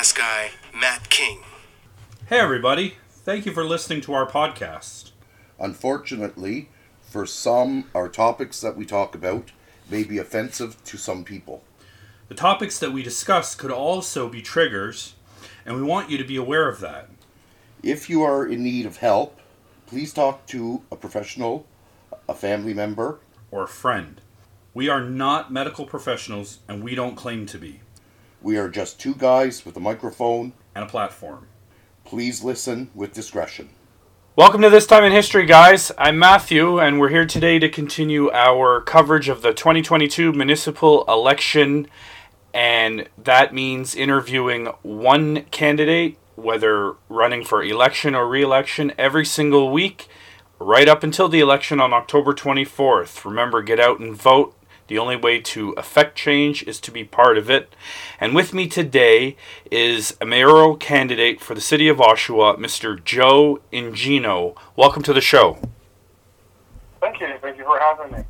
history podcast guy, Matt King. Hey, everybody. Thank you for listening to our podcast. Unfortunately, for some, our topics that we talk about may be offensive to some people. The topics that we discuss could also be triggers, and we want you to be aware of that. If you are in need of help, please talk to a professional, a family member, or a friend. We are not medical professionals, and we don't claim to be, We are just two guys with a microphone. and a platform. Please listen with discretion. Welcome to This Time in History, guys. I'm Matthew, and we're here today to continue our coverage of the 2022 municipal election. And that means interviewing one candidate, whether running for election or re election, every single week, right up until the election on October 24th. Remember, get out and vote. The only way to affect change is to be part of it. And with me today is a mayoral candidate for the city of Oshawa, Mr. Joe Ingino. Welcome to the show. Thank you. Thank you for having me.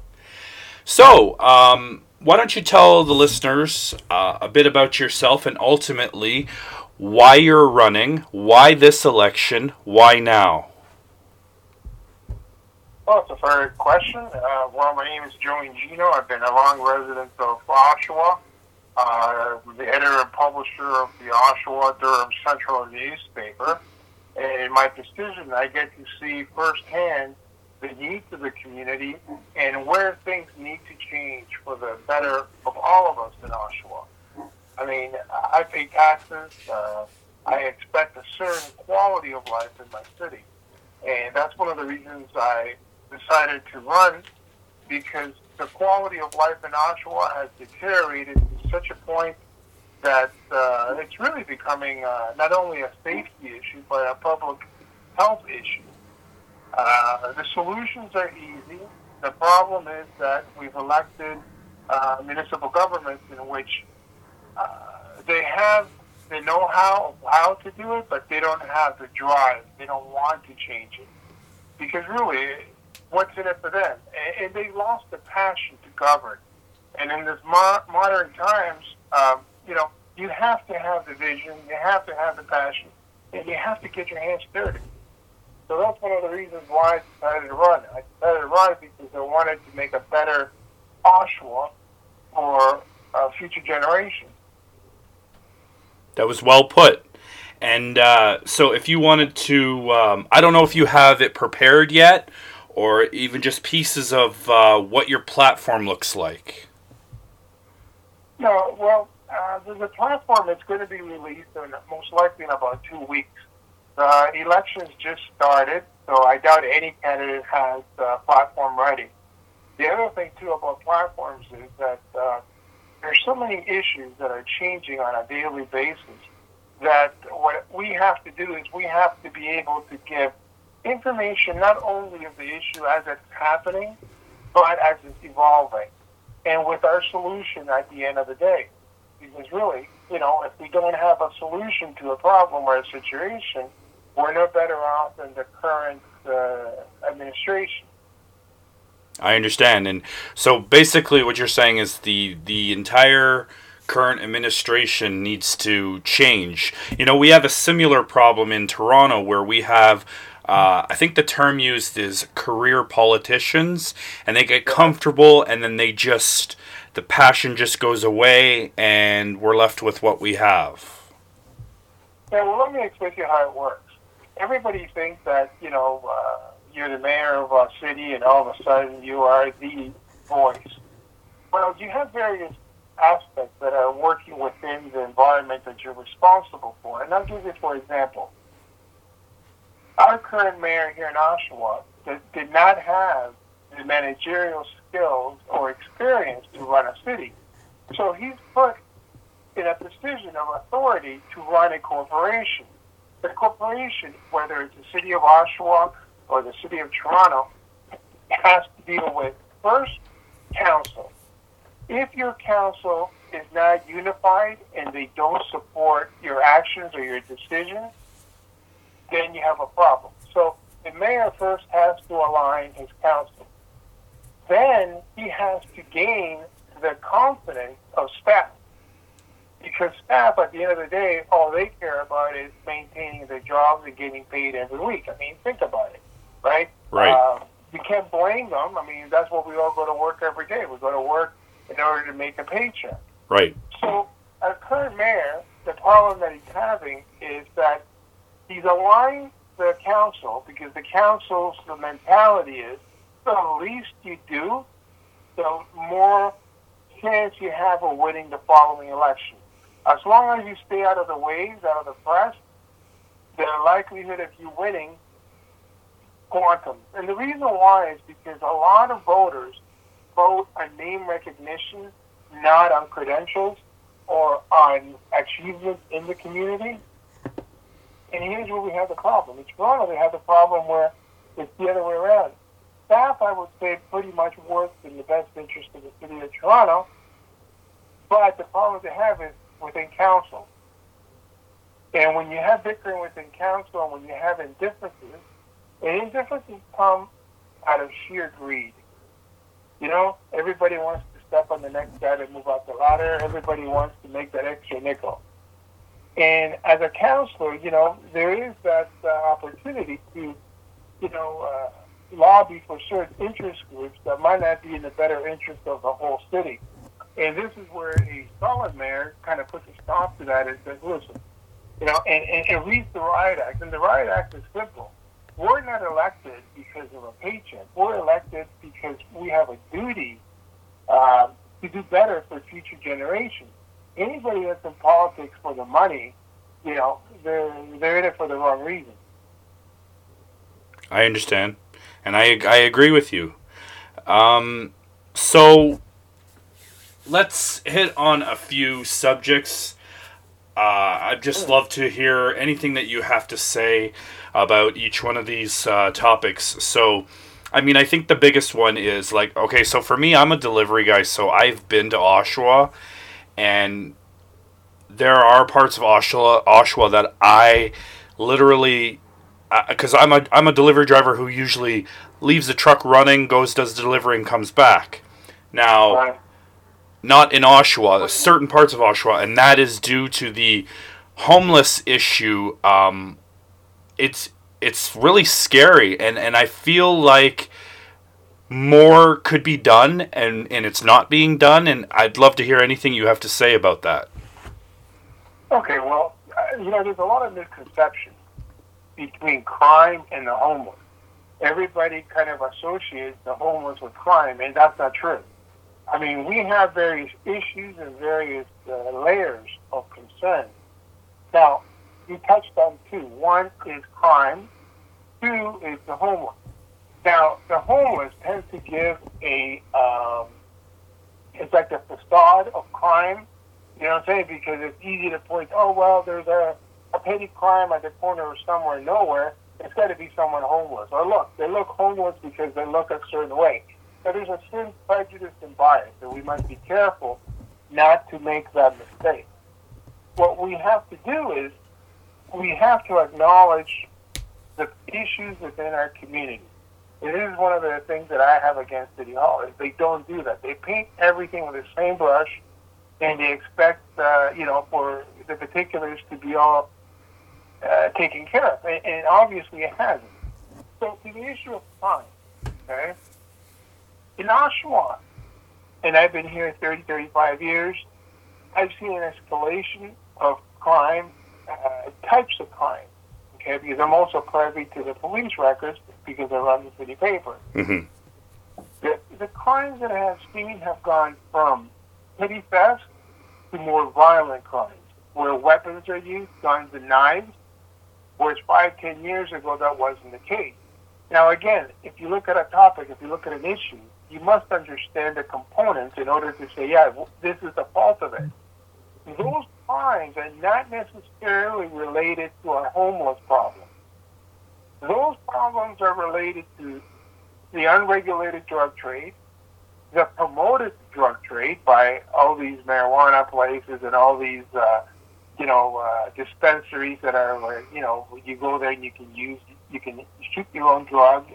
So, um, why don't you tell the listeners uh, a bit about yourself and ultimately why you're running, why this election, why now? Well, it's a fair question. Uh, well, my name is Joe Ingino. I've been a long resident of Oshawa, uh, the editor and publisher of the Oshawa Durham Central newspaper. And in my decision, I get to see firsthand the needs of the community and where things need to change for the better of all of us in Oshawa. I mean, I pay taxes. Uh, I expect a certain quality of life in my city. And that's one of the reasons I decided to run because the quality of life in Oshawa has deteriorated to such a point that uh, it's really becoming uh, not only a safety issue but a public health issue. Uh, the solutions are easy. The problem is that we've elected uh, municipal governments in which uh, they have the know-how of how to do it, but they don't have the drive. They don't want to change it because really, what's in it for them? And, they lost the passion to govern. And in this mo- modern times, um, you know, you have to have the vision, you have to have the passion, and you have to get your hands dirty. So that's one of the reasons why I decided to run. I decided to run because I wanted to make a better Oshawa for uh, future generations. That was well put. And uh, so, if you wanted to, um, I don't know if you have it prepared yet, or even just pieces of uh, what your platform looks like. No, well, uh, a platform is going to be released in most likely in about two weeks. The elections just started, so I doubt any candidate has a platform ready. The other thing too about platforms is that uh, there's so many issues that are changing on a daily basis that what we have to do is we have to be able to give information not only of the issue as it's happening, but as it's evolving, and with our solution at the end of the day. Because really, you know, if we don't have a solution to a problem or a situation, we're no better off than the current uh, administration. I understand. And so, basically, what you're saying is the the entire current administration needs to change. You know, we have a similar problem in Toronto where we have. Uh, I think the term used is career politicians, and they get comfortable, and then they just the passion just goes away, and we're left with what we have. Yeah, well, let me explain to you how it works. Everybody thinks that, you know, uh, you're the mayor of a city and all of a sudden you are the voice. Well, you have various aspects that are working within the environment that you're responsible for. And I'll give you, for example, our current mayor here in Oshawa did, did not have the managerial skills or experience to run a city. So he's put in a position of authority to run a corporation. The corporation, whether it's the city of Oshawa or the city of Toronto, has to deal with first council. If your council is not unified and they don't support your actions or your decisions, then you have a problem. So the mayor first has to align his council. Then he has to gain the confidence of staff. Because staff, at the end of the day, all they care about is maintaining their jobs and getting paid every week. I mean, think about it, right? Right. Uh, you can't blame them. I mean, that's what we all go to work every day. We go to work in order to make a paycheck. Right. So, our current mayor, the problem that he's having is that he's aligned the council because the council's the mentality is the least you do, the more chance you have of winning the following election. As long as you stay out of the waves, out of the press, the likelihood of you winning quantum. And the reason why is because a lot of voters vote on name recognition, not on credentials or on achievements in the community. And here's where we have the problem. In Toronto, they have the problem where it's the other way around. Staff, I would say, pretty much works in the best interest of the city of Toronto, but the problem they have is within council. And when you have bickering within council and when you have indifferences, and indifferences come out of sheer greed. You know, everybody wants to step on the next guy to move up the ladder. Everybody wants to make that extra nickel. And as a counselor, you know, there is that uh, opportunity to, you know, uh, lobby for certain interest groups that might not be in the better interest of the whole city. And this is where a solid mayor kind of puts a stop to that and says, listen, you know, and, and, and reads the Riot Act. And the Riot Act is simple. We're not elected because of a paycheck. We're elected because we have a duty uh, to do better for future generations. Anybody that's in politics for the money, you know, they're, they're in it for the wrong reason. I understand, and I I agree with you. Um, so let's hit on a few subjects. Uh, I'd just love to hear anything that you have to say about each one of these uh, topics. So, I mean, I think the biggest one is like, okay, so for me, I'm a delivery guy, so I've been to Oshawa, and there are parts of Oshawa, Oshawa that I literally because I'm a I'm a delivery driver who usually leaves the truck running, goes does the delivery, and comes back. Now, Right? not in Oshawa, certain parts of Oshawa, and that is due to the homeless issue. Um, it's it's really scary, and and I feel like more could be done, and and it's not being done. And I'd love to hear anything you have to say about that. Okay, well, uh, you know, there's a lot of misconceptions between crime and the homeless. Everybody kind of associates the homeless with crime, and that's not true. I mean, we have various issues and various uh, layers of concern. Now, you touched on two. One is crime. Two is the homeless. Now, the homeless tends to give a, um, it's like the facade of crime. You know what I'm saying? Because it's easy to point, oh, well, there's a, a petty crime at the corner of somewhere nowhere. It's got to be someone homeless. Or look, they look homeless because they look a certain way. So there's a certain prejudice and bias that we must be careful not to make that mistake. What we have to do is we have to acknowledge the issues within our community. It is one of the things that I have against City Hall is they don't do that. They paint everything with the same brush, and they expect uh, you know for the particulars to be all uh, taken care of, and, and obviously it hasn't. So to the issue of crime, okay, in Oshawa, and I've been here 30, 35 years, I've seen an escalation of crime, uh, types of crime, okay, because I'm also privy to the police records because I run the city paper. Mm-hmm. The, the crimes that I have seen have gone from petty theft to more violent crimes, where weapons are used, guns and knives, whereas five, ten years ago that wasn't the case. Now again, if you look at a topic, if you look at an issue, you must understand the components in order to say, yeah, this is the fault of it. Those crimes are not necessarily related to our homeless problem. Those problems are related to the unregulated drug trade, the promoted drug trade by all these marijuana places and all these, uh, you know, uh, dispensaries that are, where, you know, you go there and you can use, you can shoot your own drug.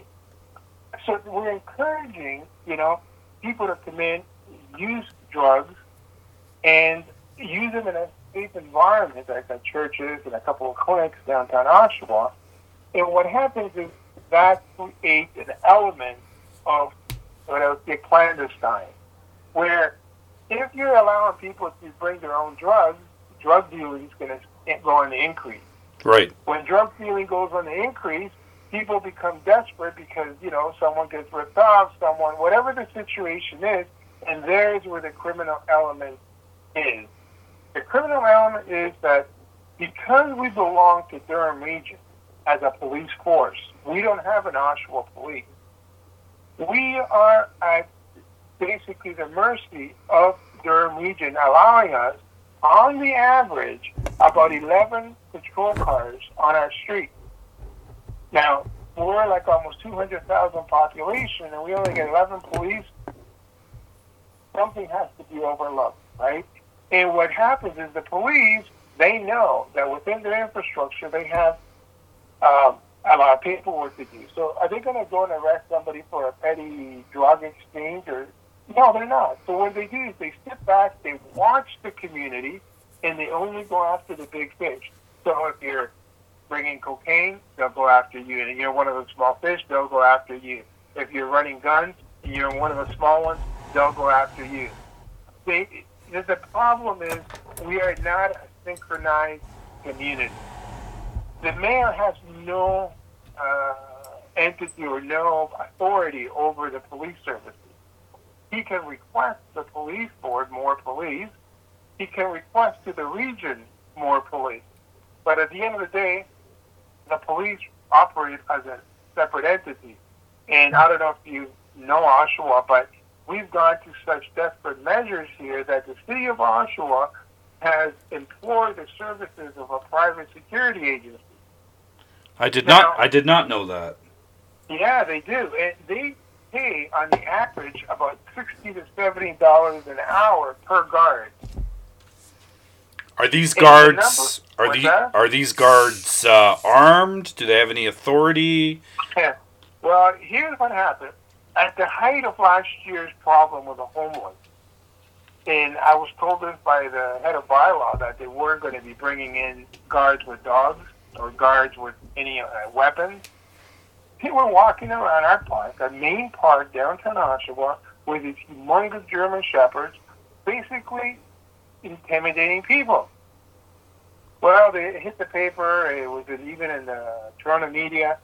So we're encouraging, you know, people to come in, use drugs, and use them in a safe environment, like the churches and a couple of clinics downtown Oshawa. And what happens is that creates an element of what I would say clandestine, where if you're allowing people to bring their own drugs, drug dealing is going to go on the increase. Right. When drug dealing goes on the increase, people become desperate because you know someone gets ripped off, someone whatever the situation is, and there's where the criminal element is. The criminal element is that because we belong to Durham Region as a police force, we don't have an Oshawa police. We are at basically the mercy of Durham Region, allowing us, on the average, about 11 patrol cars on our street. Now, we're like almost 200,000 population, and we only get 11 police. Something has to be overlooked, right? And what happens is the police, they know that within their infrastructure, they have um, a lot of paperwork to do. So are they going to go and arrest somebody for a petty drug exchange? or No, they're not. So what they do is they sit back, they watch the community, and they only go after the big fish. So if you're bringing cocaine, they'll go after you. And you're one of the small fish, they'll go after you. If you're running guns, and you're one of the small ones, they'll go after you. They, the problem is we are not a synchronized community. The mayor has no uh, entity or no authority over the police services. He can request the police board more police. He can request to the region more police. But at the end of the day, the police operate as a separate entity. And I don't know if you know Oshawa, but we've gone to such desperate measures here that the city of Oshawa has employed the services of a private security agency. I did not. I did not know that. Yeah, they do, and they pay on the average about sixty to seventy dollars an hour per guard. Are these guards? Are what's the that? are these guards uh, armed? Do they have any authority? Yeah. Well, here's what happened. At the height of last year's problem with the homeless, and I was told this by the head of bylaw that they weren't going to be bringing in guards with dogs or guards with any uh, weapons. They were walking around our park, our main park downtown Oshawa, with these humongous German shepherds, basically intimidating people. Well, they hit the paper. It was even in the Toronto media.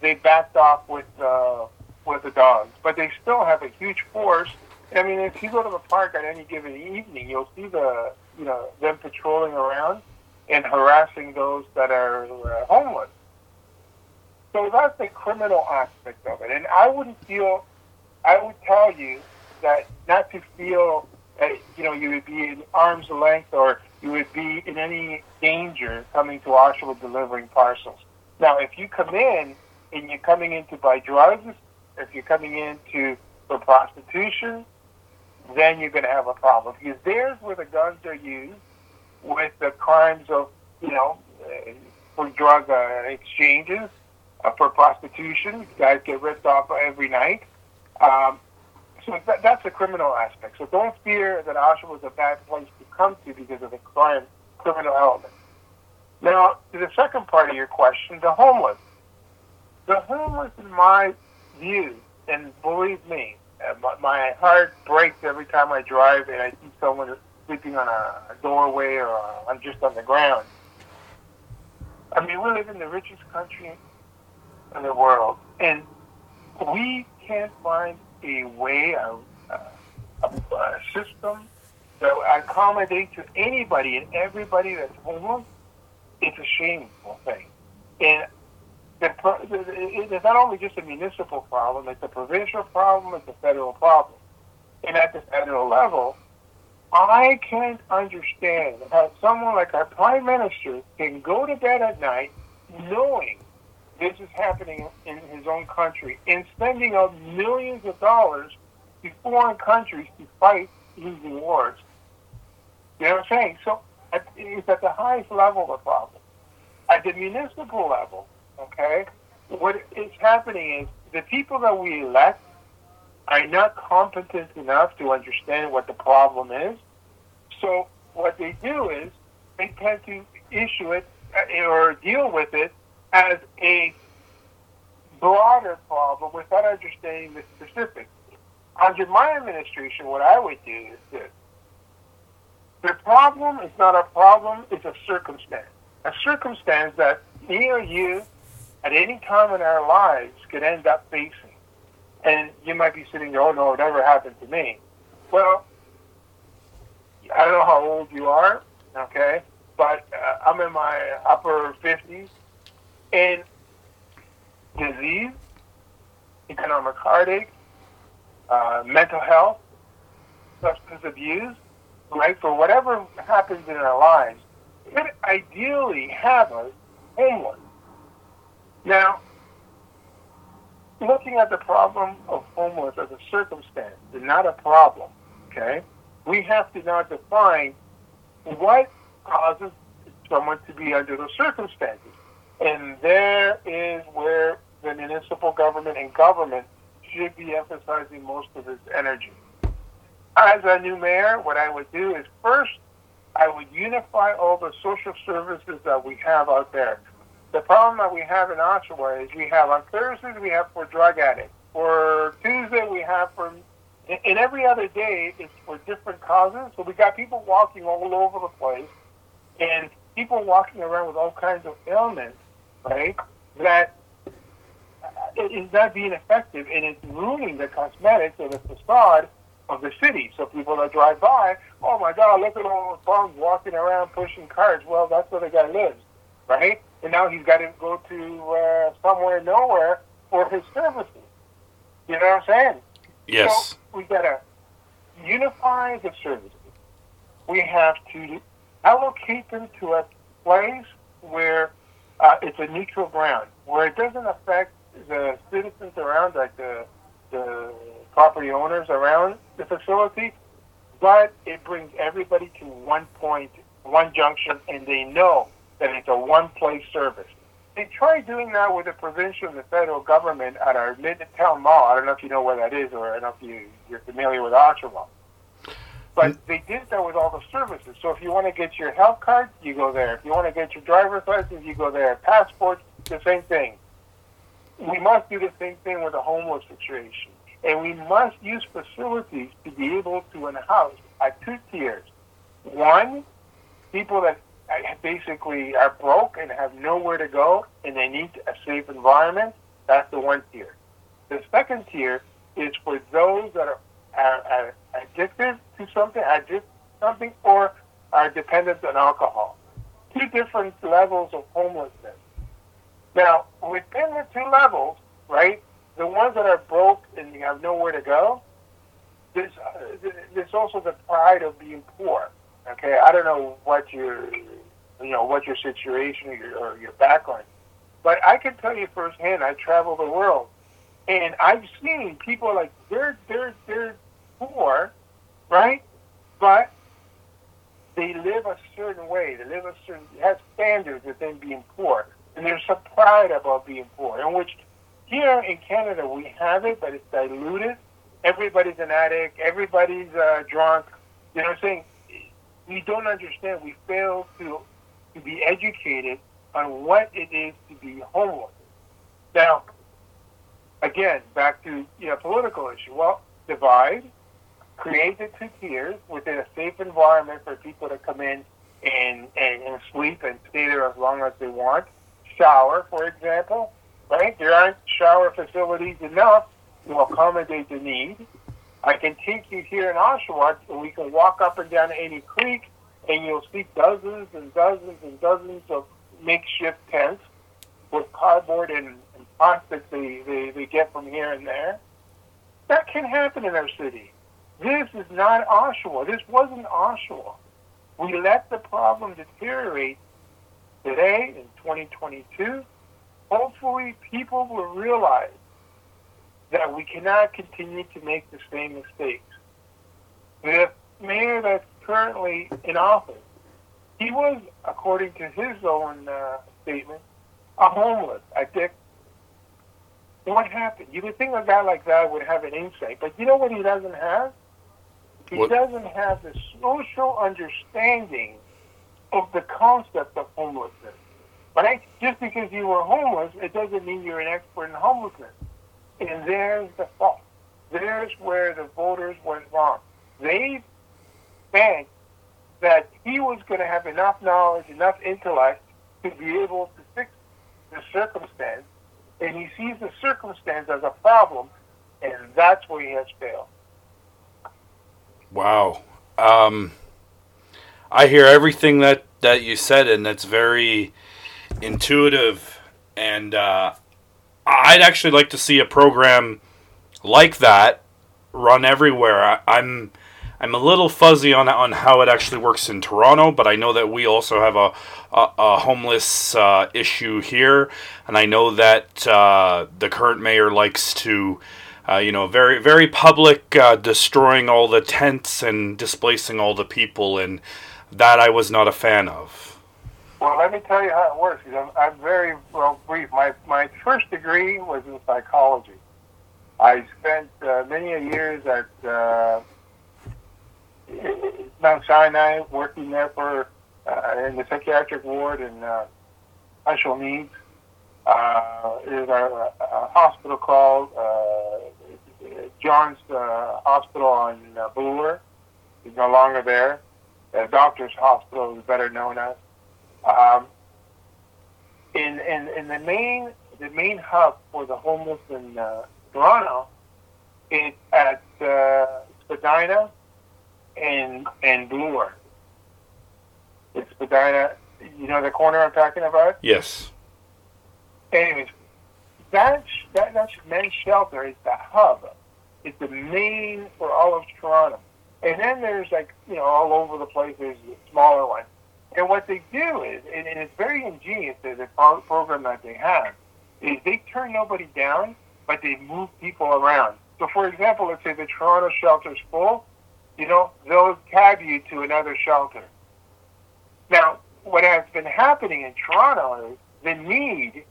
They backed off with uh, with the dogs, but they still have a huge force. I mean, if you go to the park at any given evening, you'll see the you know them patrolling around and harassing those that are uh, homeless. So that's the criminal aspect of it, and I wouldn't feel. I would tell you that not to feel that you know you would be in arm's length or you would be in any danger coming to Oshawa delivering parcels. Now, if you come in and you're coming in to buy drugs, if you're coming in to for prostitution, then you're going to have a problem because there's where the guns are used with the crimes of you know uh, for drug uh, exchanges, uh, for prostitution. Guys get ripped off every night. Um, so that, that's the criminal aspect. So don't fear that Oshawa is a bad place to come to because of the crime, criminal element. Now, to the second part of your question, the homeless. The homeless, in my view, and believe me, uh, my, my heart breaks every time I drive and I see someone sleeping on a, doorway or I'm just on the ground. I mean, we live in the richest country in the world, and we can't find a way, a, a, a system that will accommodate to anybody and everybody that's homeless. It's a shameful thing, and it's not only just a municipal problem; it's a provincial problem, it's a federal problem, and at the federal level, I can't understand how someone like our prime minister can go to bed at night knowing this is happening in his own country and spending out millions of dollars to foreign countries to fight losing wars. You know what I'm saying? So it's at the highest level of the problem. At the municipal level, okay, what is happening is the people that we elect are not competent enough to understand what the problem is. So what they do is they tend to issue it uh, or deal with it as a broader problem without understanding the specifics. Under my administration, what I would do is this. The problem is not a problem, it's a circumstance. A circumstance that me or you, at any time in our lives, could end up facing. And you might be sitting there, oh no, it never happened to me. Well, I don't know how old you are, okay, but uh, I'm in my upper 50s, and disease, economic heartache, uh, mental health, substance abuse, right? For whatever happens in our lives, could ideally have us homeless. Now, looking at the problem of homeless as a circumstance and not a problem, okay, we have to now define what causes someone to be under those circumstances. And there is where the municipal government and government should be emphasizing most of its energy. As a new mayor, what I would do is first, I would unify all the social services that we have out there. The problem that we have in Oshawa is we have on Thursdays we have for drug addicts. For Tuesday we have for, and every other day it's for different causes. So we got people walking all over the place, and people walking around with all kinds of ailments, right? That is not being effective, and it's ruining the cosmetics or the facade of the city. So people that drive by, oh my God, look at all those bums walking around pushing carts. Well, that's where the guy lives, right? And now he's got to go to uh, somewhere nowhere for his services. You know what I'm saying? Yes. So we got to unify the services. We have to allocate them to a place where uh, it's a neutral ground, where it doesn't affect the citizens around, like the, the property owners around the facility, but it brings everybody to one point, one junction, and they know that it's a one-place service. They tried doing that with the provincial and the federal government at our Midtown Mall. I don't know if you know where that is, or I don't know if you, you're familiar with Oshawa. But mm. they did that with all the services. So if you want to get your health card, you go there. If you want to get your driver's license, you go there. Passport, the same thing. We must do the same thing with the homeless situation. And we must use facilities to be able to house at two tiers. One, people that basically are broke and have nowhere to go and they need a safe environment. That's the one tier. The second tier is for those that are, are, are addicted to something, addicted to something, or are dependent on alcohol. Two different levels of homelessness. Now, within the two levels, right, the ones that are broke and have nowhere to go, there's, uh, there's also the pride of being poor. Okay, I don't know what your, you know, what your situation or your, or your background, but I can tell you firsthand. I travel the world, and I've seen people like they're they're they're poor, right? But they live a certain way. They live a certain have standards within being poor, and there's some pride about being poor. In which here in Canada we have it, but it's diluted. Everybody's an addict. Everybody's uh, drunk. You know what I'm saying? We don't understand. We fail to to be educated on what it is to be homeless. Now, again, back to you know political issue. Well, divide, create the two tiers within a safe environment for people to come in and, and, and sleep and stay there as long as they want. Shower, for example, right? There aren't shower facilities enough to accommodate the need. I can take you here in Oshawa, and we can walk up and down any creek, and you'll see dozens and dozens and dozens of makeshift tents with cardboard and, and plastic they, they, they get from here and there. That can happen in our city. This is not Oshawa. This wasn't Oshawa. We let the problem deteriorate today in 2022. Hopefully, people will realize that we cannot continue to make the same mistakes. The mayor that's currently in office, he was, according to his own uh, statement, a homeless addict. What happened? You would think a guy like that would have an insight, but you know what he doesn't have? He What? doesn't have the social understanding of the concept of homelessness. Right? Just because you were homeless, it doesn't mean you're an expert in homelessness. And there's the fault. There's where the voters went wrong. They think that he was going to have enough knowledge, enough intellect to be able to fix the circumstance, and he sees the circumstance as a problem, and that's where he has failed. Wow. Um, I hear everything that, that you said, and it's very intuitive. And uh, I'd actually like to see a program like that run everywhere. I, I'm I'm a little fuzzy on on how it actually works in Toronto, but I know that we also have a a, a homeless uh, issue here, and I know that uh, the current mayor likes to. Uh, you know, very very public, uh, destroying all the tents and displacing all the people, and that I was not a fan of. Well, let me tell you how it works. I'm, I'm very well brief. My my first degree was in psychology. I spent uh, many years at uh, Mount Sinai, working there for uh, in the psychiatric ward in uh, special needs. Uh, there's a, a hospital called uh, John's uh, Hospital on uh, Bloor. He's no longer there. The Doctor's Hospital is better known as. Um, in, in in the main the main hub for the homeless in uh, Toronto is at uh, Spadina and and Bloor. It's Spadina. You know the corner I'm talking about. Yes. Anyways, that that that men's shelter is the hub. It's the main for all of Toronto. And then there's like you know all over the place. There's smaller ones. And what they do is, and, it's very ingenious, the the pro- program that they have, is they turn nobody down, but they move people around. So, for example, let's say the Toronto shelter's full, you know, they'll cab you to another shelter. Now, what has been happening in Toronto is the need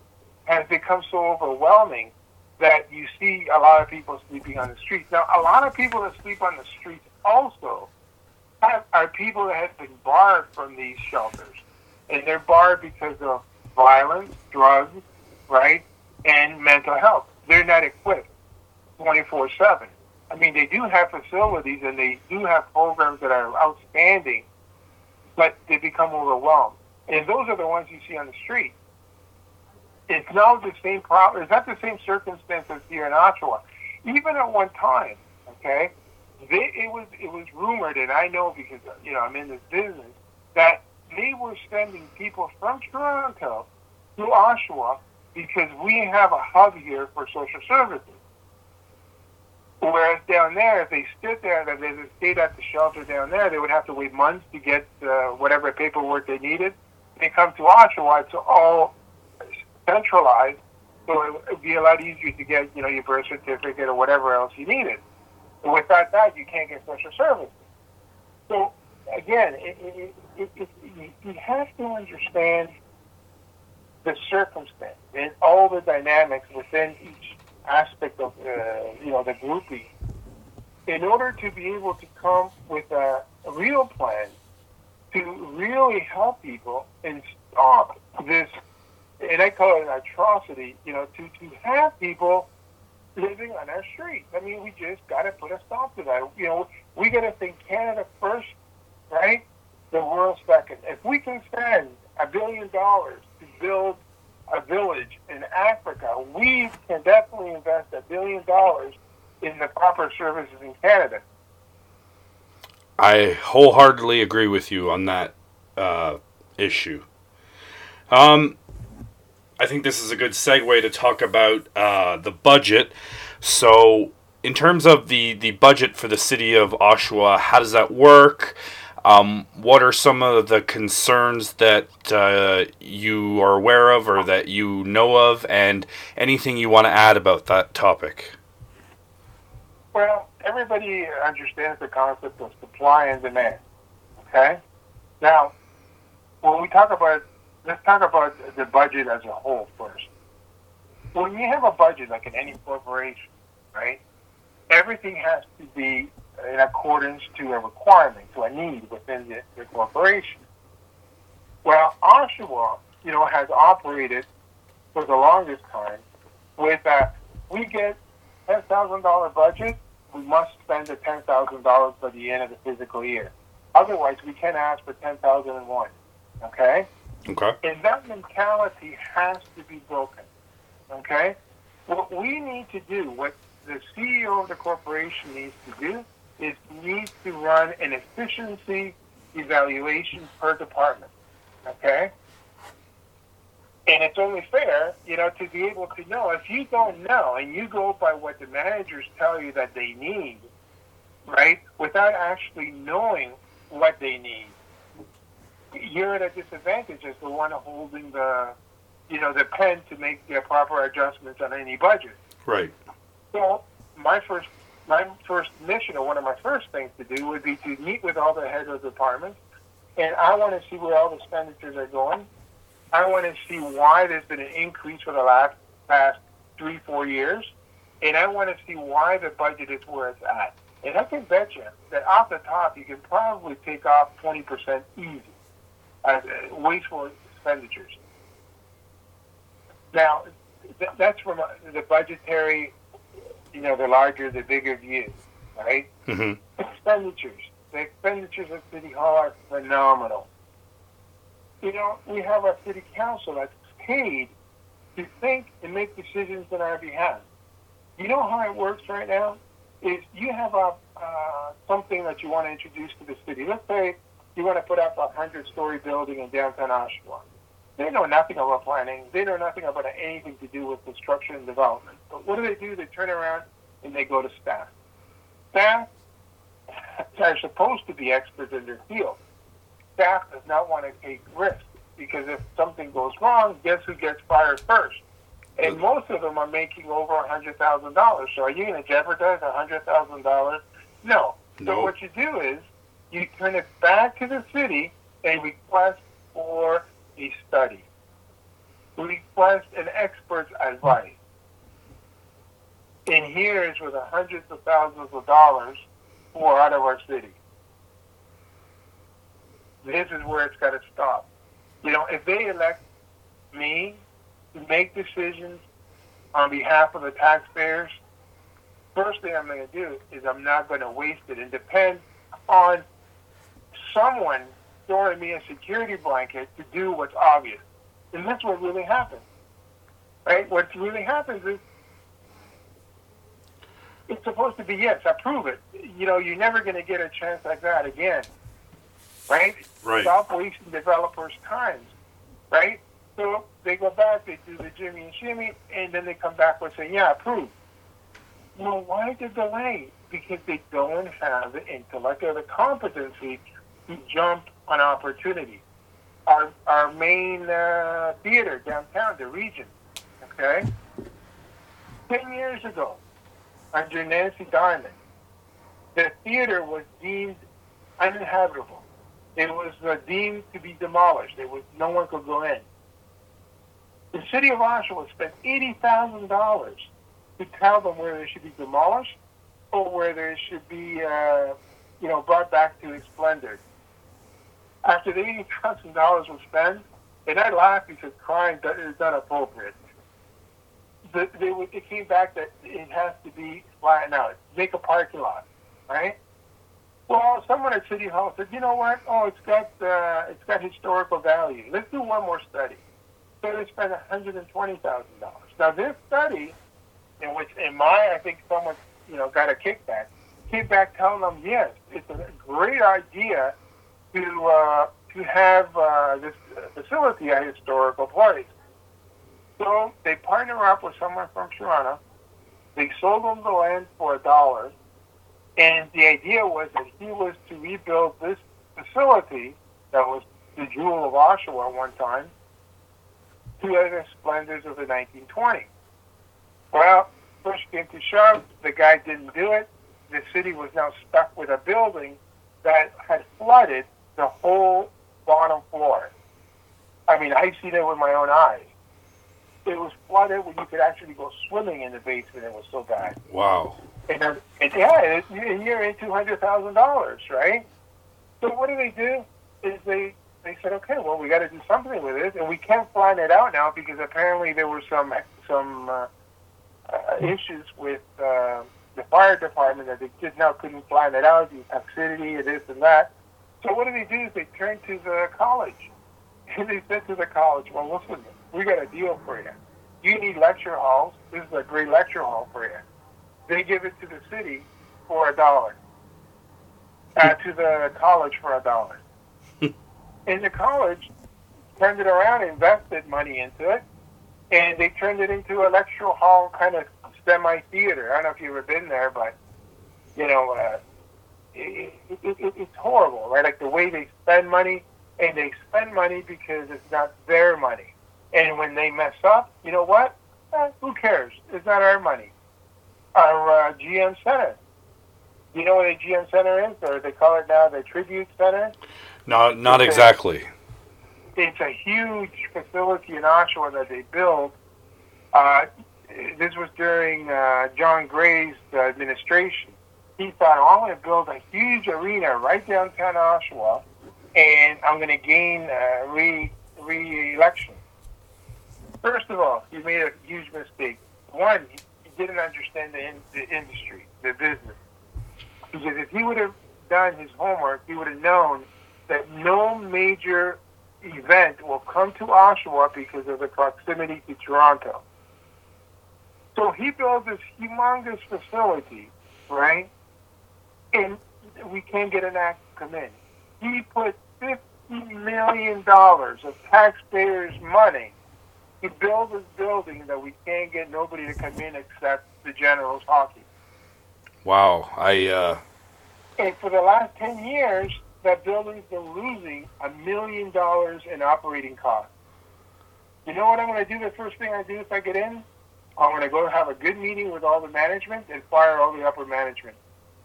has become so overwhelming that you see a lot of people sleeping on the streets. Now, a lot of people that sleep on the streets also have, are people that have been barred from these shelters. And they're barred because of violence, drugs, right, and mental health. They're not equipped 24 7. I mean, they do have facilities and they do have programs that are outstanding, but they become overwhelmed. And those are the ones you see on the street. It's not the same problem. It's not the same circumstances here in Oshawa. Even at one time, okay, they, it was it was rumored, and I know because you know I'm in this business that they were sending people from Toronto to Oshawa because we have a hub here for social services. Whereas down there, if they stood there, that they stayed at the shelter down there, they would have to wait months to get uh, whatever paperwork they needed. They come to Oshawa, it's all centralized, so it would be a lot easier to get, you know, your birth certificate or whatever else you needed. Without that, you can't get social services. So again, you have to understand the circumstance and all the dynamics within each aspect of uh, you know the grouping in order to be able to come with a, a real plan to really help people and stop this and I call it an atrocity, you know, to, to have people living on our streets. I mean, we just got to put a stop to that. You know, we got to think Canada first, right? The world second. If we can spend a billion dollars to build a village in Africa, we can definitely invest a billion dollars in the proper services in Canada. I wholeheartedly agree with you on that uh, issue. Um, I think this is a good segue to talk about uh, the budget. So, in terms of the, the budget for the city of Oshawa, how does that work? Um, what are some of the concerns that uh, you are aware of or that you know of, and anything you want to add about that topic? Well, everybody understands the concept of supply and demand. Okay? Now, when we talk about, let's talk about the budget as a whole first. When you have a budget, like in any corporation, right, everything has to be in accordance to a requirement, to a need within the, the corporation. Well, Oshawa, you know, has operated for the longest time with a we get ten thousand dollar budget, we must spend the ten thousand dollars by the end of the physical year. Otherwise, we can't ask for ten thousand and one. Okay, Okay. and that mentality has to be broken. Okay, what we need to do, what the CEO of the corporation needs to do, is needs to run an efficiency evaluation per department. Okay. And it's only fair, you know, to be able to know. If you don't know and you go by what the managers tell you that they need, right, without actually knowing what they need, you're at a disadvantage as the one holding the, you know, the pen to make the proper adjustments on any budget. Right. So my first my first mission or one of my first things to do would be to meet with all the heads of departments and I want to see where all the expenditures are going. I want to see why there's been an increase for the last past three, four years. And I want to see why the budget is where it's at. And I can bet you that off the top, you can probably take off 20% easy as uh, wasteful expenditures. Now, th- that's from uh, the budgetary, you know, the larger, the bigger view, right? hmm Expenditures. The expenditures at City Hall are phenomenal. You know, we have our city council that's paid to think and make decisions on our behalf. You know how it works right now? Is you have a uh, something that you want to introduce to the city. Let's say you want to put up a hundred-story building in downtown Oshawa. They know nothing about planning. They know nothing about anything to do with construction and development. But what do they do? They turn around and they go to staff. Staff are supposed to be experts in their field. Staff does not want to take risks because if something goes wrong, guess who gets fired first? And most of them are making over a hundred thousand dollars. So are you going to jeopardize a hundred thousand dollars? No. So No. what you do is you turn it back to the city and request for a study. Request an expert's advice. And here's the hundreds of thousands of dollars pour out of our city. This is where it's got to stop. You know, if they elect me to make decisions on behalf of the taxpayers, first thing I'm going to do is I'm not going to waste it and depend on someone throwing me a security blanket to do what's obvious. And that's what really happens. Right? What really happens is it's supposed to be yes, approve it. You know, you're never going to get a chance like that again. Right? Right. Stop wasting developers' times. Right? So they go back, they do the Jimmy and Shimmy, and then they come back with saying, yeah, approve. Well, why the delay? Because they don't have the intellect or the competency jump on opportunity. Our, our main uh, theater downtown, the Regent, okay? 10 years ago, under Nancy Diamond, the theater was deemed uninhabitable. It was uh, deemed to be demolished. It was no one could go in. The city of Oshawa spent eighty thousand dollars to tell them where they should be demolished or where they should be, uh, you know, brought back to its splendor. After the eighty thousand dollars was spent, and I laughed because crying is not appropriate. The, they, it came back that it has to be flattened out, make a parking lot, right? Well, someone at City Hall said, you know what? Oh, it's got uh, it's got historical value. Let's do one more study. So they spent one hundred and twenty thousand dollars. Now this study, in which in my I think someone you know got a kickback, came back telling them yes, it's a great idea to uh, to have uh, this facility a historical place. So they partner up with someone from Toronto. They sold them the land for a dollar, and the idea was that he was to rebuild this facility that was the jewel of Oshawa one time to the splendors of the 1920s. Well, push came to shove, the guy didn't do it. The city was now stuck with a building that had flooded the whole bottom floor. I mean, I've seen it with my own eyes. It was flooded where you could actually go swimming in the basement. It was so bad. Wow. And, then- and yeah, and you're in two hundred thousand dollars, right? So what do they do? Is they they said, okay, well, we got to do something with this, and we can't find it out now because apparently there were some some uh, uh, issues with uh, the fire department that they just now couldn't find it out, the toxicity, and this and that. So what do they do? Is they turn to the college, and they said to the college, well, listen, we got a deal for you. You need lecture halls. This is a great lecture hall for you. They give it to the city for a dollar. Uh, to the college for a dollar. and the college turned it around, invested money into it, and they turned it into a lecture hall kind of semi theater. I don't know if you've ever been there, but you know, uh, it, it, it, it's horrible, right? Like the way they spend money, and they spend money because it's not their money. And when they mess up, you know what? Eh, who cares? It's not our money. Our uh, GM Center. You know what a GM Center is, or they call it now the Tribute Center. No, not Okay. exactly. It's a huge facility in Oshawa that they built. Uh, this was during uh, John Gray's uh, administration. He thought, oh, I'm going to build a huge arena right downtown Oshawa, and I'm going to gain uh, re re-election. First of all, he made a huge mistake. One, he didn't understand the, in- the industry, the business. Because if he would have done his homework, he would have known that no major event will come to Oshawa because of the proximity to Toronto. So he built this humongous facility, right? And we can't get an act to come in. He put fifty million dollars of taxpayers' money to build this building that we can't get nobody to come in except the Generals hockey. Wow. I uh, And for the last 10 years, that building's been losing a million dollars in operating costs. You know what I'm going to do the first thing I do if I get in? I'm going to go have a good meeting with all the management and fire all the upper management.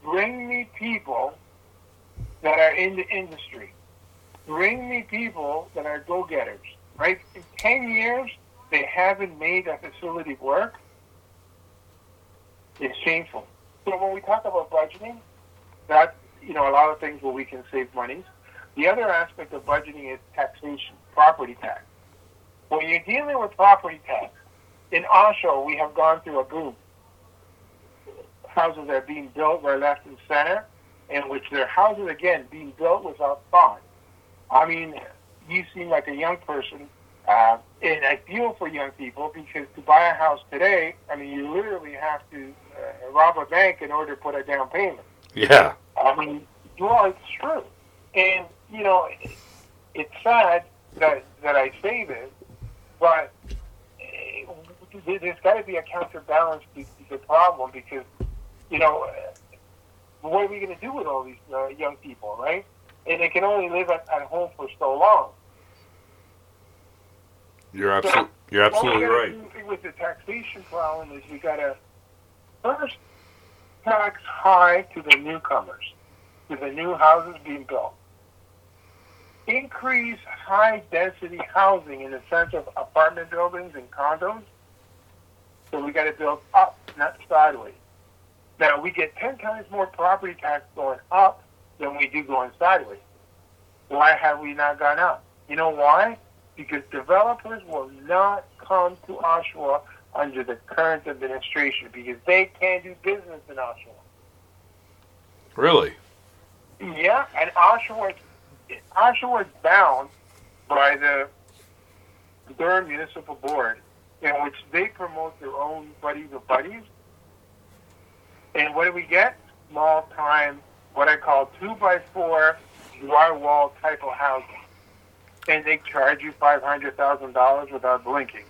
Bring me people that are in the industry. Bring me people that are go-getters. Right? In 10 years, they haven't made a facility work. It's shameful. So when we talk about budgeting, that you know a lot of things where we can save monies. The other aspect of budgeting is taxation, property tax. When you're dealing with property tax, in Oshawa we have gone through a boom. Houses are being built right left and center, in which their houses again being built without thought. I mean, you seem like a young person, uh, and I feel for young people because to buy a house today, I mean, you literally have to uh, rob a bank in order to put a down payment. yeah. I mean, well, it's true, and you know, it- it's sad that that I say this, but eh, there- there's got to be a counterbalance to, to the problem because, you know, what are we going to do with all these uh, young people, right? And they can only live at, at home for so long. You're absolutely you're absolutely right. With the taxation problem is we got to first tax high to the newcomers, to the new houses being built. Increase high density housing in the sense of apartment buildings and condos. So we got to build up, not sideways. Now we get ten times more property tax going up than we do going sideways. Why have we not gone up? You know why? Because developers will not come to Oshawa under the current administration because they can't do business in Oshawa. Really? Yeah, and Oshawa, Oshawa is bound by the Durham Municipal Board, in which they promote their own buddies of buddies. And what do we get? Small time, what I call two by four drywall type of housing. And they charge you five hundred thousand dollars without blinking.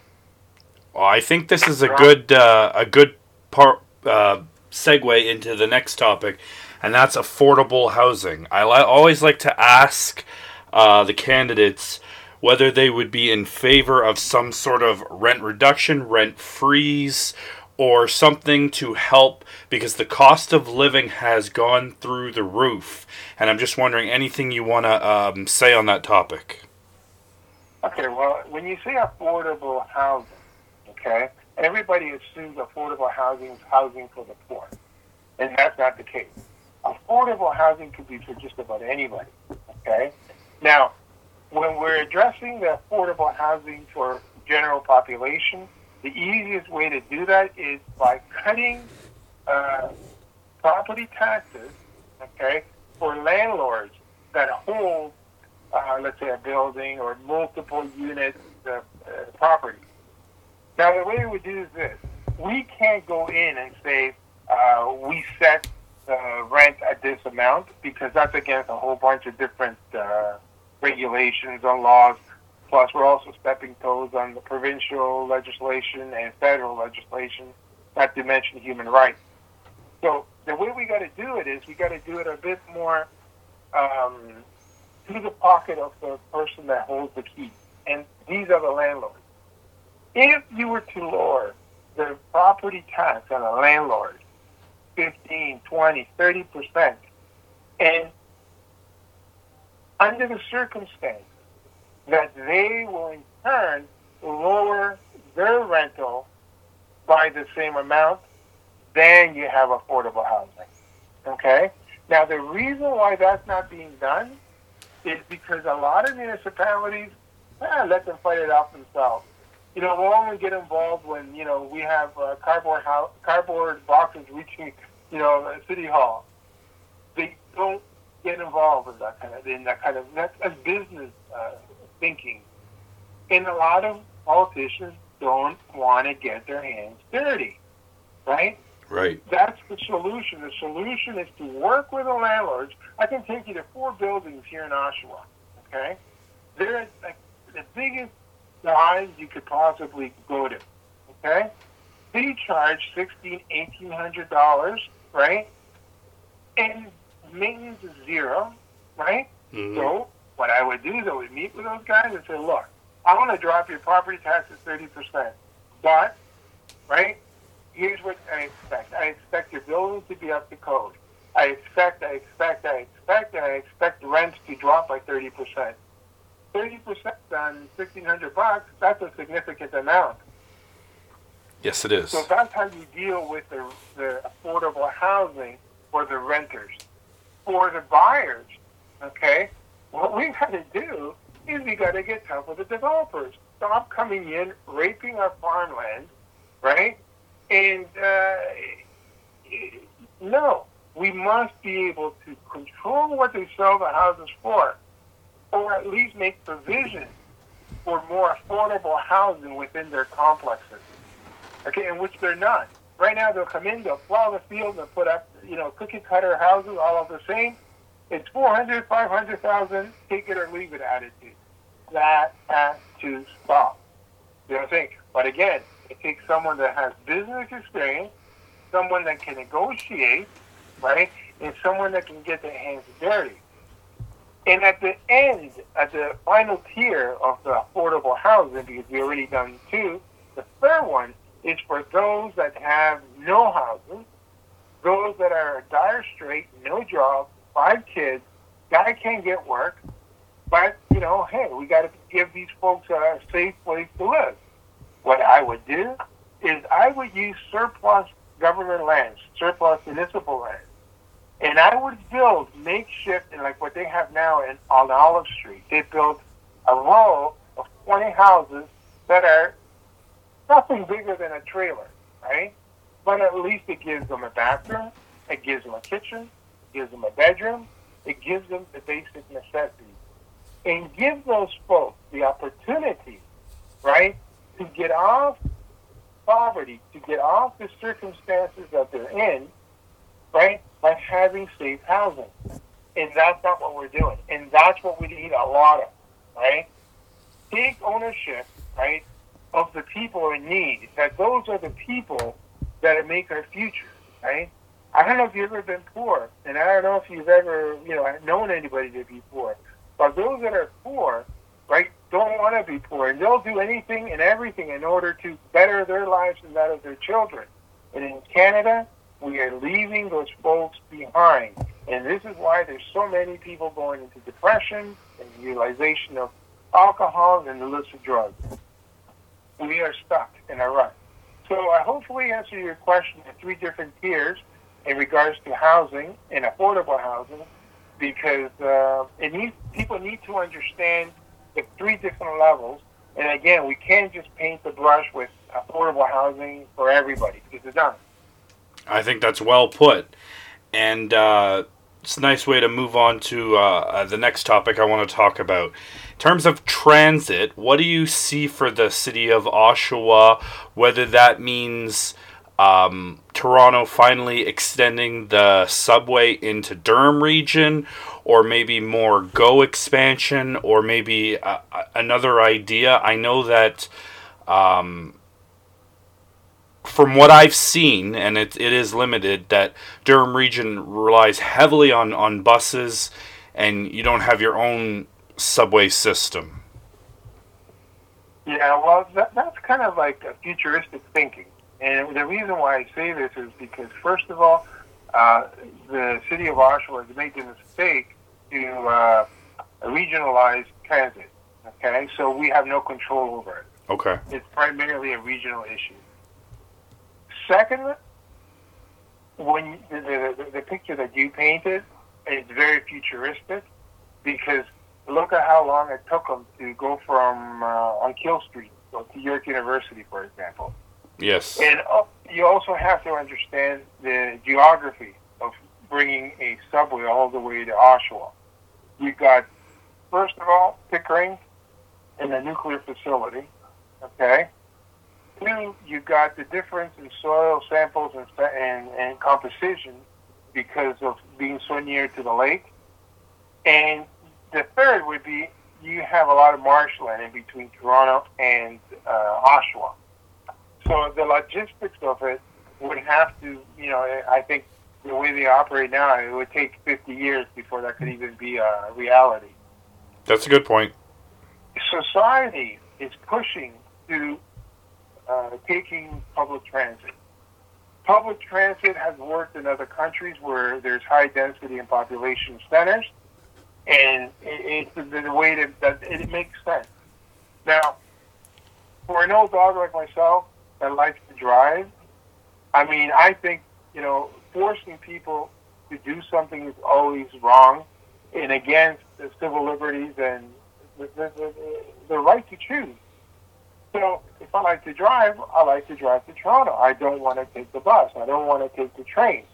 Well, I think this is a good uh, a good part uh, segue into the next topic, and that's affordable housing. I li- always like to ask uh, the candidates whether they would be in favor of some sort of rent reduction, rent freeze, or something to help because the cost of living has gone through the roof. And I'm just wondering anything you want to um, say on that topic. Okay, well, when you say affordable housing, okay, everybody assumes affordable housing is housing for the poor. And that's not the case. Affordable housing could be for just about anybody, okay? Now, when we're addressing the affordable housing for general population, the easiest way to do that is by cutting uh, property taxes, okay, for landlords that hold, uh, let's say, a building or multiple unit uh, property. Now, the way we do is this: we can't go in and say uh, we set the rent at this amount because that's against a whole bunch of different uh, regulations and laws. Plus, we're also stepping toes on the provincial legislation and federal legislation, not to mention human rights. So the way we got to do it is we got to do it a bit more um, to the pocket of the person that holds the key, and these are the landlords. If you were to lower the property tax on a landlord 15, 20, 30 percent, and under the circumstance that they will in turn lower their rental by the same amount, then you have affordable housing. Okay? Now, the reason why that's not being done is because a lot of municipalities eh, let them fight it out themselves. You know, we'll only get involved when, you know, we have uh, cardboard, house, cardboard boxes reaching, you know, City Hall. They don't get involved in that kind of, in that kind of, that's, that's business uh, thinking. And a lot of politicians don't want to get their hands dirty, right? Right. That's the solution. The solution is to work with the landlords. I can take you to four buildings here in Oshawa. Okay, they're like the biggest size you could possibly go to. Okay, they charge sixteen, eighteen hundred dollars, right? And maintenance is zero, right? Mhm. So what I would do is I would meet with those guys and say, look, I want to drop your property taxes thirty percent, but right here's what I expect. I expect your building to be up to code. I expect, I expect, I expect, and I expect rents to drop by 30%. 30% on 1600 bucks, that's a significant amount. Yes, it is. So that's how you deal with the, the affordable housing for the renters. For the buyers, okay, what we got to do is we got to get tough with the developers. Stop coming in, raping our farmland, right? And uh, no, we must be able to control what they sell the houses for, or at least make provision for more affordable housing within their complexes. Okay, in which they're not. Right now, they'll come in, they'll plow the field, and put up, you know, cookie cutter houses, all of the same. It's 400, 500,000, take it or leave it attitude. That has to stop. You know what I'm saying? But again, it takes someone that has business experience, someone that can negotiate, right, and someone that can get their hands dirty. And at the end, at the final tier of the affordable housing, because we already done two, the third one is for those that have no housing, those that are dire straight, no job, five kids, guy can't get work, but you know, hey, we got to give these folks a safe place to live. What I would do is I would use surplus government lands, surplus municipal lands, and I would build makeshift and like what they have now in on Olive Street. They built a row of 20 houses that are nothing bigger than a trailer, right? But at least it gives them a bathroom, it gives them a kitchen, it gives them a bedroom, it gives them the basic necessities. And give those folks the opportunity, right, to get off poverty, to get off the circumstances that they're in, right, by having safe housing. And that's not what we're doing. And that's what we need a lot of, right? Take ownership, right, of the people in need. That those are the people that make our future, right? I don't know if you've ever been poor, and I don't know if you've ever, you know, known anybody to be poor. But those that are poor, right, don't want to be poor, and they'll do anything and everything in order to better their lives and that of their children. And in Canada, we are leaving those folks behind, and this is why there's so many people going into depression and utilization of alcohol and illicit drugs. We are stuck in a rut. So I hopefully answer your question in three different tiers in regards to housing and affordable housing, because uh, it needs people need to understand the three different levels. And again, we can't just paint the brush with affordable housing for everybody because it's done. I think that's well put. And uh, it's a nice way to move on to uh, uh, the next topic I want to talk about. In terms of transit, what do you see for the city of Oshawa? Whether that means um, Toronto finally extending the subway into Durham region, or maybe more GO expansion, or maybe uh, another idea. I know that. Um, from what I've seen, and it, it is limited, that Durham region relies heavily on, on buses, and you don't have your own subway system. Yeah, well, that, that's kind of like a futuristic thinking. And the reason why I say this is because, first of all, uh, the city of Oshawa has made the mistake to uh, regionalize transit. Okay, so we have no control over it. Okay. It's primarily a regional issue. Second, when the, the, the picture that you painted is very futuristic because look at how long it took them to go from uh, on Keele Street to York University, for example. Yes. And uh, you also have to understand the geography of bringing a subway all the way to Oshawa. You've got, first of all, Pickering and the nuclear facility, okay? Two, you've got the difference in soil samples and, and, and composition because of being so near to the lake. And the third would be you have a lot of marshland in between Toronto and uh, Oshawa. So the logistics of it would have to, you know, I think the way they operate now, it would take 50 years before that could even be a reality. That's a good point. Society is pushing to uh, taking public transit. Public transit has worked in other countries where there's high density and population centers, and it, it's the, the way that, that it makes sense. Now, for an old dog like myself that likes to drive, I mean, I think you know forcing people to do something is always wrong and against the civil liberties and the, the, the, the right to choose. So if I like to drive, I like to drive to Toronto. I don't want to take the bus. I don't want to take the train.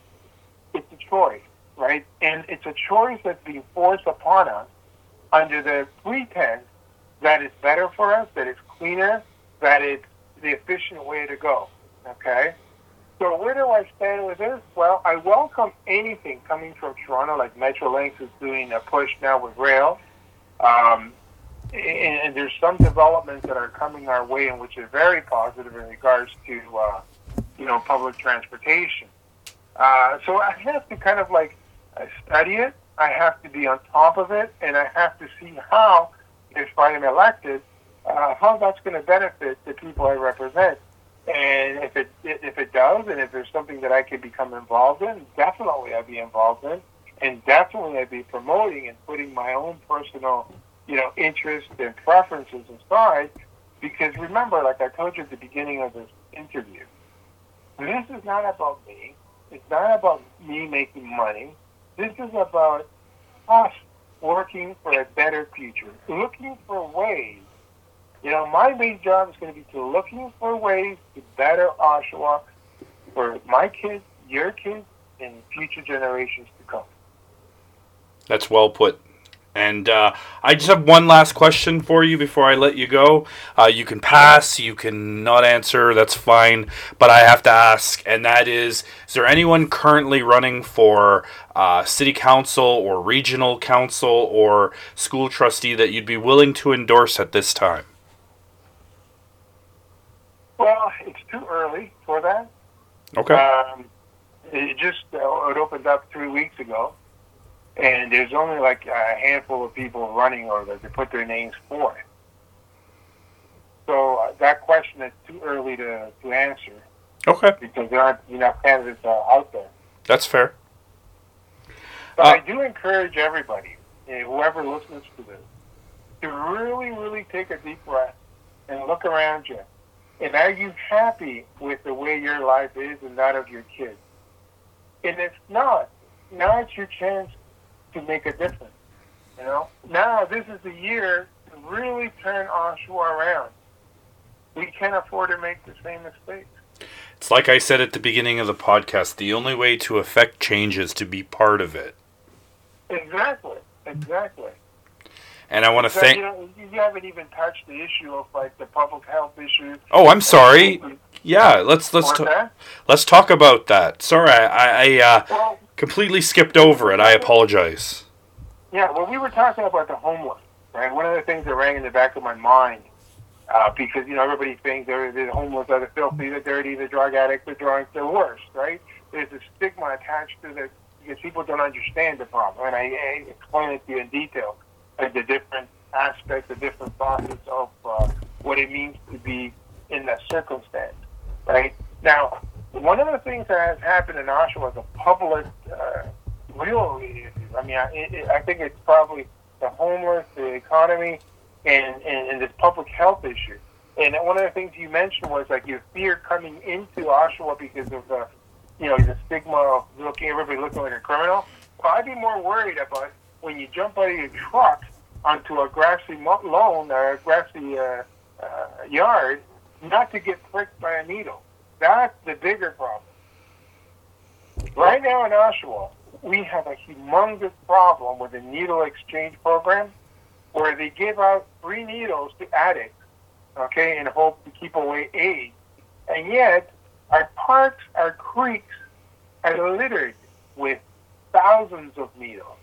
It's a choice, right? And it's a choice that's being forced upon us under the pretense that it's better for us, that it's cleaner, that it's the efficient way to go. Okay? So where do I stand with this? Well, I welcome anything coming from Toronto, like Metrolinx is doing a push now with rail. Um, and, and there's some developments that are coming our way, and which are very positive in regards to uh, you know public transportation. Uh, so I have to kind of like study it. I have to be on top of it, and I have to see how, if I am elected, uh, how that's going to benefit the people I represent. And if it if it does, and if there's something that I can become involved in, definitely I'd be involved in, and definitely I'd be promoting and putting my own personal you know, interests and preferences aside, because remember, like I told you at the beginning of this interview, this is not about me. It's not about me making money. This is about us working for a better future, looking for ways. You know, my main job is going to be to looking for ways to better Oshawa for my kids, your kids, and future generations to come. That's well put. And uh, I just have one last question for you before I let you go. Uh, you can pass, you can not answer, that's fine. But I have to ask, and that is Is there anyone currently running for uh, city council or regional council or school trustee that you'd be willing to endorse at this time? Well, it's too early for that. Okay. Um, it just uh, it opened up three weeks ago and there's only like a handful of people running or that they put their names for it. So uh, that question is too early to, to answer okay. because there aren't enough candidates uh, out there. That's fair. But Uh, I do encourage everybody, you know, whoever listens to this, to really, really take a deep breath and look around you. And are you happy with the way your life is and that of your kids? And if not, now it's your chance to make a difference. You know, now this is the year to really turn Oshawa around, we can't afford to make the same mistakes. It's like I said at the beginning of the podcast the only way to affect change is to be part of it. Exactly. Exactly. And I want to So, thank. you know, you haven't even touched the issue of like the public health issues. Oh, I'm sorry. Yeah, let's let's ta- let's talk about that. Sorry, I, I uh, Well, completely skipped over it. I apologize. Yeah, well, we were talking about the homeless, right? One of the things that rang in the back of my mind, uh, because you know everybody thinks they're the homeless are the filthy, the dirty, the drug addicts, the drunks, the worst, right? There's a stigma attached to that because people don't understand the problem, and I, I explain it to you in detail, the different aspects, the different facets of uh, what it means to be in that circumstance, right? Now, one of the things that has happened in Oshawa is a public. Uh, real. I mean, I, it, I think it's probably the homeless, the economy, and, and, and this public health issue. And one of the things you mentioned was like your fear coming into Oshawa because of the, you know, the stigma of looking everybody looking like a criminal. Well, I'd be more worried about when you jump out of your truck onto a grassy lawn or a grassy uh, uh, yard, not to get pricked by a needle. That's the bigger problem. Right now in Oshawa, we have a humongous problem with the needle exchange program where they give out free needles to addicts, okay, in hope to keep away AIDS. And yet, our parks, our creeks are littered with thousands of needles.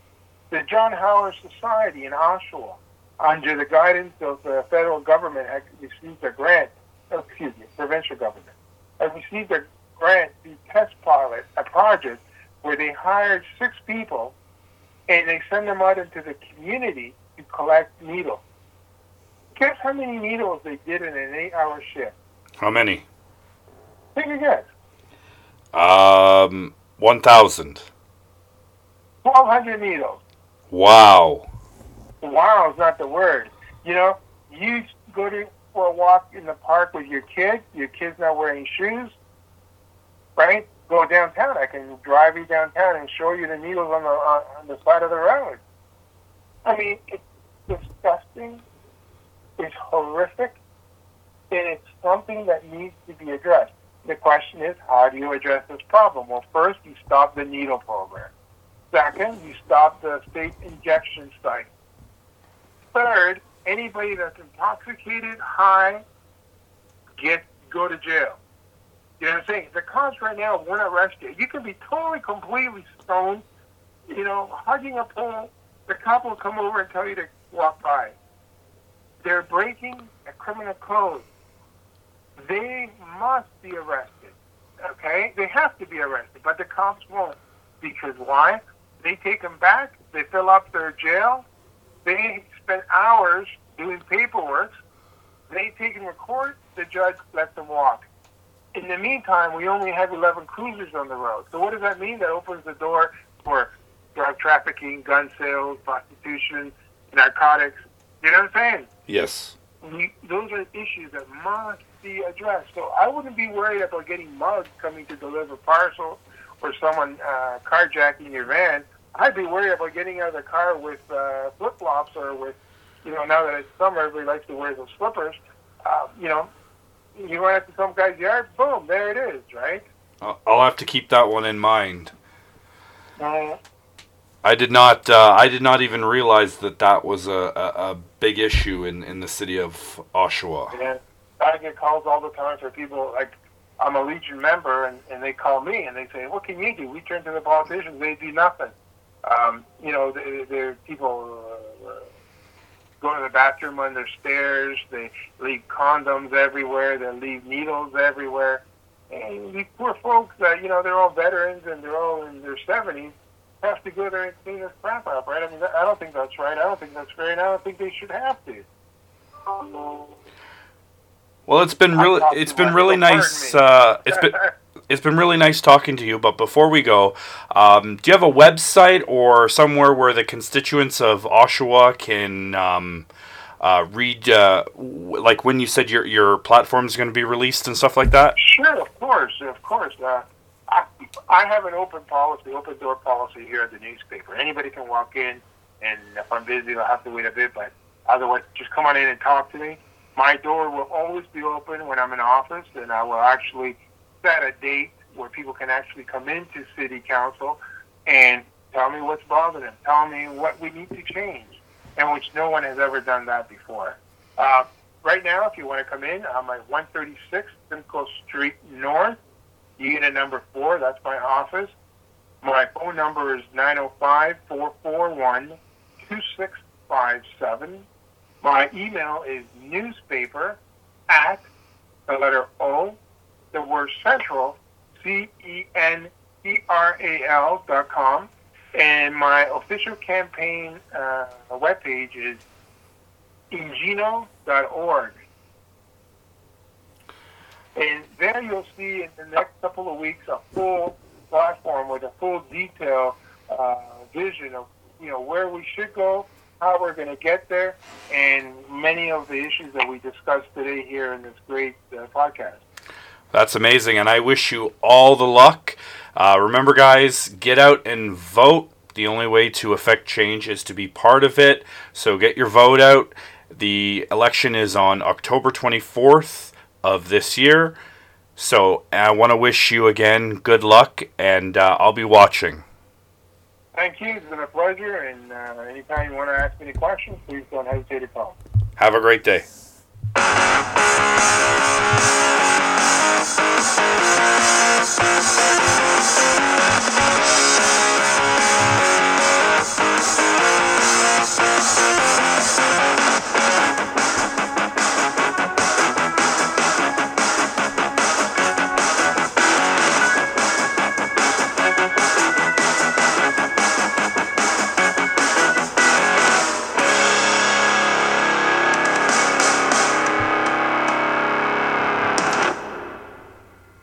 The John Howard Society in Oshawa, under the guidance of the federal government, had received a grant, oh, excuse me, provincial government, had received a grant to test pilot a project where they hired six people and they send them out into the community to collect needles. Guess how many needles they did in an eight-hour shift? How many? Take a guess. Um, one thousand. Twelve hundred needles. Wow. Wow is not the word. You know, you go to for a walk in the park with your kid. Your kid's not wearing shoes, right? Go downtown. I can drive you downtown and show you the needles on the on, the side of the road. I mean, it's disgusting. It's horrific, and it's something that needs to be addressed. The question is, how do you address this problem? Well, first, you stop the needle program. Second, you stop the state injection site. Third, anybody that's intoxicated, high, get go to jail. You know what I'm saying? The cops right now won't arrest you. You can be totally, completely stoned, you know, hugging a pole. The cop will come over and tell you to walk by. They're breaking a criminal code. They must be arrested. Okay? They have to be arrested, but the cops won't. Because why? They take them back. They fill up their jail. They spend hours doing paperwork. They take them to court. The judge lets them walk. In the meantime, we only have 11 cruisers on the road. So what does that mean? That opens the door for drug trafficking, gun sales, prostitution, narcotics. You know what I'm saying? Yes. we, those are issues that must be addressed. So I wouldn't be worried about getting mugged coming to deliver parcels or someone uh, carjacking your van. I'd be worried about getting out of the car with uh, flip flops or with, you know, now that it's summer, everybody likes to wear those slippers. Uh, you know, you run into some guy's yard, boom, there it is, right? I'll have to keep that one in mind. Uh, I did not. Uh, I did not even realize that that was a, a, a big issue in, in the city of Oshawa. And I get calls all the time for people like I'm a Legion member, and, and they call me and they say, "What can you do?" We turn to the politicians; they do nothing. Um, you know, there there people uh, go to the bathroom on their stairs. They leave condoms everywhere. They leave needles everywhere. And these poor folks that you know they're all veterans and they're all in their seventies have to go there and clean this crap up, right? I mean, I don't think that's right. I don't think that's fair, and I don't think they should have to. Well, it's been really it's been really nice. Uh, it's been it's been really nice talking to you. But before we go, um, do you have a website or somewhere where the constituents of Oshawa can um, uh, read, uh, w- like when you said your your platform is going to be released and stuff like that? Sure, of course, of course. Uh, I, I have an open policy, open door policy here at the newspaper. Anybody can walk in, and if I'm busy, I'll have to wait a bit. But Otherwise, just come on in and talk to me. My door will always be open when I'm in office, and I will actually set a date where people can actually come into city council and tell me what's bothering them, tell me what we need to change, and which no one has ever done that before. Uh, right now, if you want to come in, I'm at 136 Simcoe Street North, unit number four. That's my office. My phone number is 905 441 2657. My email is newspaper at the letter O, the word central, C E N E R A L dot com. And my official campaign uh, webpage is ingino.org. And there you'll see in the next couple of weeks a full platform with a full detail uh, vision of you know where we should go, how we're going to get there, and many of the issues that we discussed today here in this great uh, podcast. That's amazing, and I wish you all the luck. Uh, remember, guys, get out and vote. The only way to affect change is to be part of it. So get your vote out. The election is on October 24th of this year. So I want to wish you again good luck, and uh, I'll be watching. Thank you. It's been a pleasure. And uh, anytime you want to ask any questions, please don't hesitate to call. Have a great day. Música